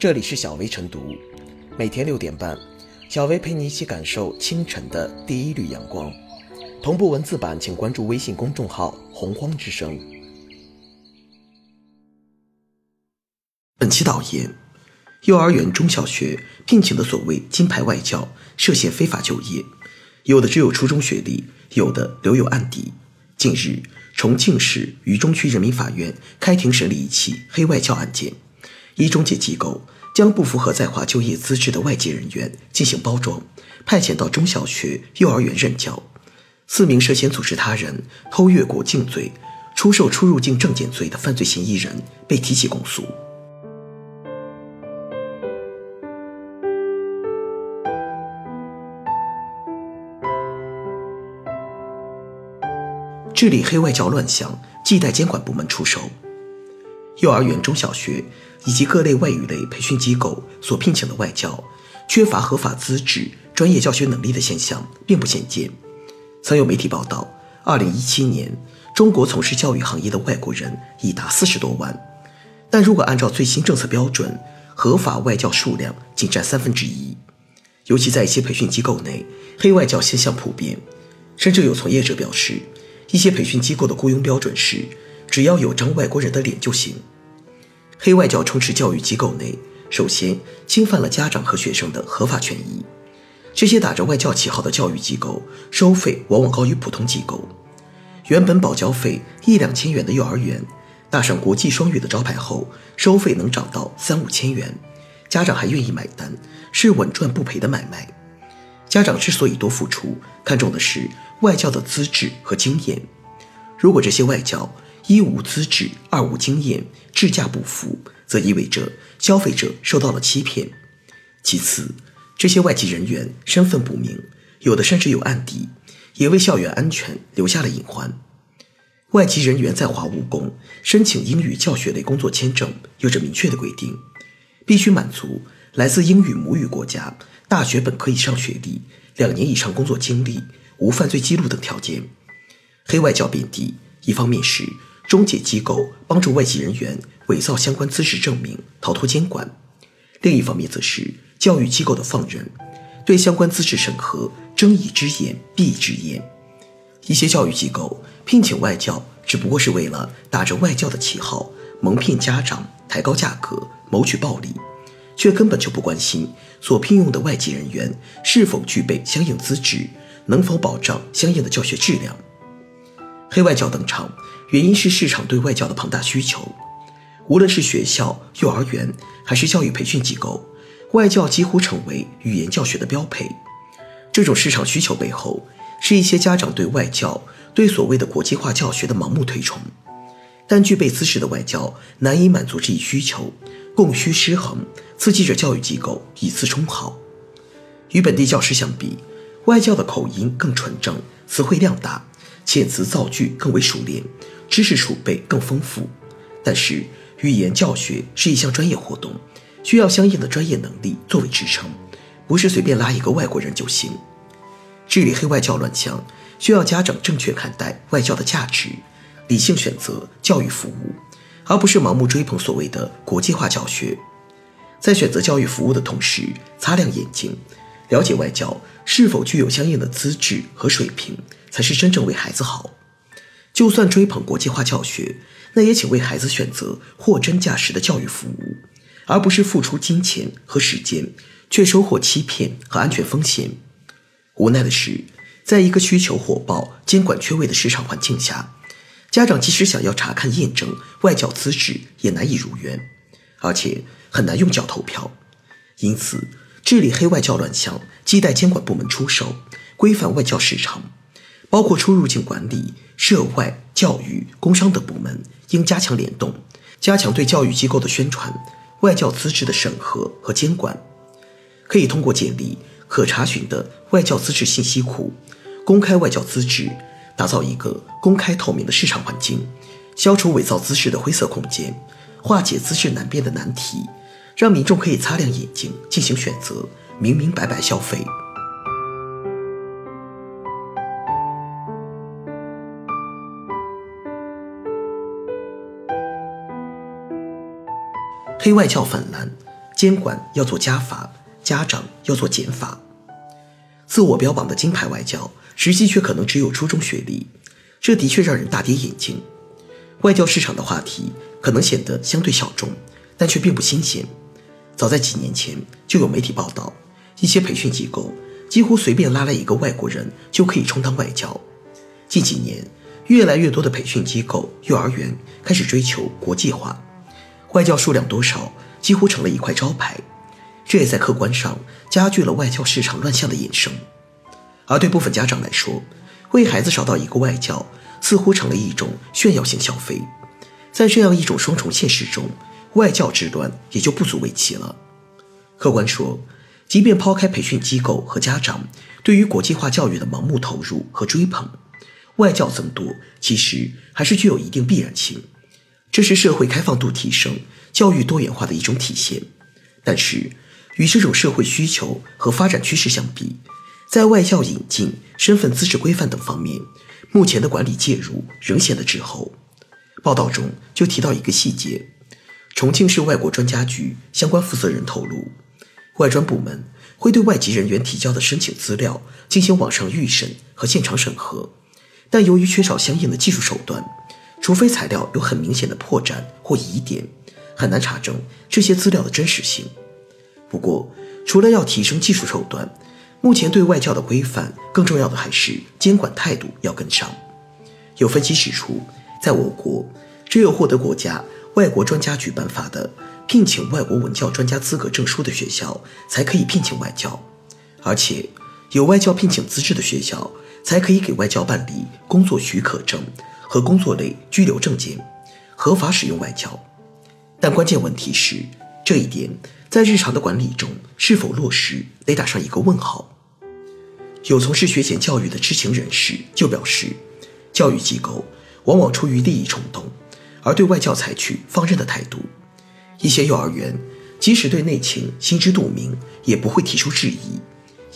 这里是小薇晨读，每天六点半，小薇陪你一起感受清晨的第一缕阳光。同步文字版，请关注微信公众号“洪荒之声”。本期导言：幼儿园、中小学聘请的所谓“金牌外教”涉嫌非法就业，有的只有初中学历，有的留有案底。近日，重庆市渝中区人民法院开庭审理一起黑外教案件。一中介机构将不符合在华就业资质的外籍人员进行包装，派遣到中小学、幼儿园任教。四名涉嫌组织他人偷越国境罪、出售出入境证件罪的犯罪嫌疑人被提起公诉。治理黑外教乱象，亟待监管部门出手。幼儿园、中小学以及各类外语类培训机构所聘请的外教，缺乏合法资质、专业教学能力的现象并不鲜见。曾有媒体报道，2017年中国从事教育行业的外国人已达四十多万，但如果按照最新政策标准，合法外教数量仅占三分之一。尤其在一些培训机构内，黑外教现象普遍，甚至有从业者表示，一些培训机构的雇佣标准是。只要有张外国人的脸就行。黑外教充斥教育机构内，首先侵犯了家长和学生的合法权益。这些打着外教旗号的教育机构，收费往往高于普通机构。原本保教费一两千元的幼儿园，打上国际双语的招牌后，收费能涨到三五千元，家长还愿意买单，是稳赚不赔的买卖。家长之所以多付出，看重的是外教的资质和经验。如果这些外教，一无资质，二无经验，质价不符，则意味着消费者受到了欺骗。其次，这些外籍人员身份不明，有的甚至有案底，也为校园安全留下了隐患。外籍人员在华务工申请英语教学类工作签证，有着明确的规定，必须满足来自英语母语国家、大学本科以上学历、两年以上工作经历、无犯罪记录等条件。黑外教遍地，一方面是。中介机构帮助外籍人员伪造相关资质证明，逃脱监管；另一方面，则是教育机构的放任，对相关资质审核睁一只眼闭一只眼。一些教育机构聘请外教，只不过是为了打着外教的旗号蒙骗家长，抬高价格，谋取暴利，却根本就不关心所聘用的外籍人员是否具备相应资质，能否保障相应的教学质量。黑外教登场。原因是市场对外教的庞大需求，无论是学校、幼儿园还是教育培训机构，外教几乎成为语言教学的标配。这种市场需求背后，是一些家长对外教、对所谓的国际化教学的盲目推崇。但具备资质的外教难以满足这一需求，供需失衡，刺激着教育机构以次充好。与本地教师相比，外教的口音更纯正，词汇量大，遣词造句更为熟练。知识储备更丰富，但是语言教学是一项专业活动，需要相应的专业能力作为支撑，不是随便拉一个外国人就行。治理黑外教乱象，需要家长正确看待外教的价值，理性选择教育服务，而不是盲目追捧所谓的国际化教学。在选择教育服务的同时，擦亮眼睛，了解外教是否具有相应的资质和水平，才是真正为孩子好。就算追捧国际化教学，那也请为孩子选择货真价实的教育服务，而不是付出金钱和时间，却收获欺骗和安全风险。无奈的是，在一个需求火爆、监管缺位的市场环境下，家长即使想要查看验证外教资质，也难以如愿，而且很难用脚投票。因此，治理黑外教乱象，亟待监管部门出手，规范外教市场。包括出入境管理、涉外、教育、工商等部门应加强联动，加强对教育机构的宣传、外教资质的审核和监管。可以通过建立可查询的外教资质信息库，公开外教资质，打造一个公开透明的市场环境，消除伪造资质的灰色空间，化解资质难辨的难题，让民众可以擦亮眼睛进行选择，明明白白消费。黑外教泛滥，监管要做加法，家长要做减法。自我标榜的金牌外教，实际却可能只有初中学历，这的确让人大跌眼镜。外教市场的话题可能显得相对小众，但却并不新鲜。早在几年前就有媒体报道，一些培训机构几乎随便拉来一个外国人就可以充当外教。近几年，越来越多的培训机构、幼儿园开始追求国际化，外教数量多少几乎成了一块招牌，这也在客观上加剧了外教市场乱象的衍生。而对部分家长来说，为孩子找到一个外教。似乎成了一种炫耀性消费，在这样一种双重现实中，外教之端也就不足为奇了。客观说，即便抛开培训机构和家长对于国际化教育的盲目投入和追捧，外教增多其实还是具有一定必然性，这是社会开放度提升、教育多元化的一种体现。但是，与这种社会需求和发展趋势相比，在外教引进、身份资质规范等方面，目前的管理介入仍显得滞后。报道中就提到一个细节：重庆市外国专家局相关负责人透露，外专部门会对外籍人员提交的申请资料进行网上预审和现场审核，但由于缺少相应的技术手段，除非材料有很明显的破绽或疑点，很难查证这些资料的真实性。不过，除了要提升技术手段，目前对外教的规范，更重要的还是监管态度要跟上。有分析指出，在我国，只有获得国家外国专家局颁发的聘请外国文教专家资格证书的学校，才可以聘请外教；而且，有外教聘请资质的学校，才可以给外教办理工作许可证和工作类居留证件，合法使用外教。但关键问题是，这一点在日常的管理中是否落实，得打上一个问号。有从事学前教育的知情人士就表示，教育机构往往出于利益冲动，而对外教采取放任的态度。一些幼儿园即使对内情心知肚明，也不会提出质疑，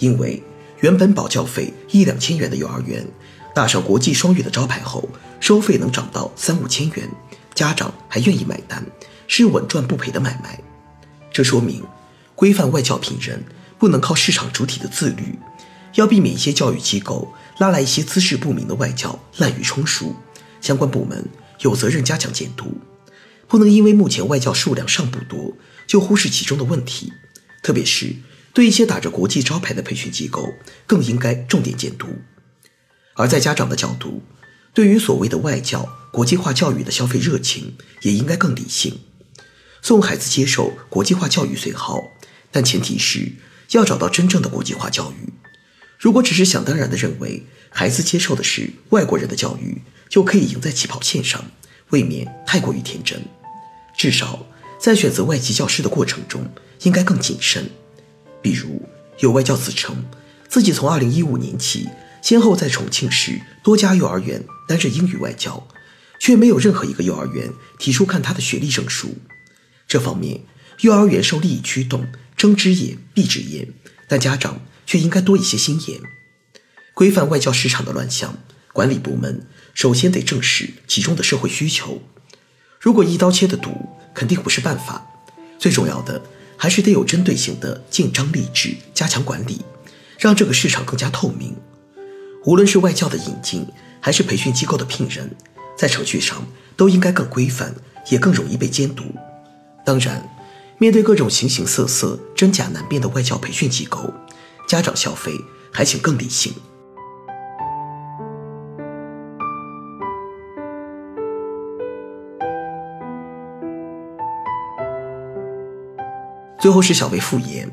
因为原本保教费一两千元的幼儿园，打上国际双语的招牌后，收费能涨到三五千元，家长还愿意买单，是稳赚不赔的买卖。这说明，规范外教聘人不能靠市场主体的自律。要避免一些教育机构拉来一些资质不明的外教滥竽充数，相关部门有责任加强监督，不能因为目前外教数量尚不多就忽视其中的问题。特别是对一些打着国际招牌的培训机构，更应该重点监督。而在家长的角度，对于所谓的外教国际化教育的消费热情，也应该更理性。送孩子接受国际化教育虽好，但前提是要找到真正的国际化教育。如果只是想当然地认为孩子接受的是外国人的教育，就可以赢在起跑线上，未免太过于天真。至少在选择外籍教师的过程中，应该更谨慎。比如，有外教自称自己从2015年起，先后在重庆市多家幼儿园担任英语外教，却没有任何一个幼儿园提出看他的学历证书。这方面，幼儿园受利益驱动，睁只眼闭只眼，但家长。却应该多一些心眼，规范外教市场的乱象。管理部门首先得正视其中的社会需求。如果一刀切的堵，肯定不是办法。最重要的还是得有针对性的建章立制，加强管理，让这个市场更加透明。无论是外教的引进，还是培训机构的聘任，在程序上都应该更规范，也更容易被监督。当然，面对各种形形色色、真假难辨的外教培训机构。家长消费还请更理性。最后是小薇复言，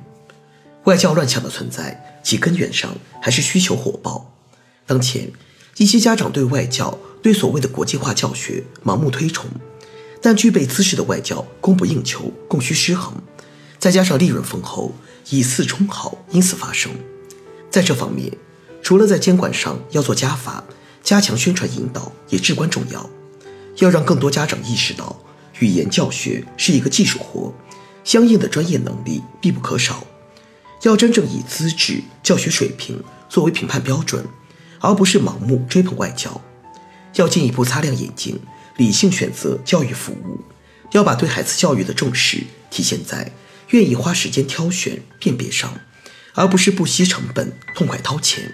外教乱象的存在，其根源上还是需求火爆。当前，一些家长对外教、对所谓的国际化教学盲目推崇，但具备资质的外教供不应求，供需失衡，再加上利润丰厚。以次充好，因此发生。在这方面，除了在监管上要做加法，加强宣传引导也至关重要。要让更多家长意识到，语言教学是一个技术活，相应的专业能力必不可少。要真正以资质、教学水平作为评判标准，而不是盲目追捧外教。要进一步擦亮眼睛，理性选择教育服务。要把对孩子教育的重视体现在。愿意花时间挑选辨别上，而不是不惜成本痛快掏钱。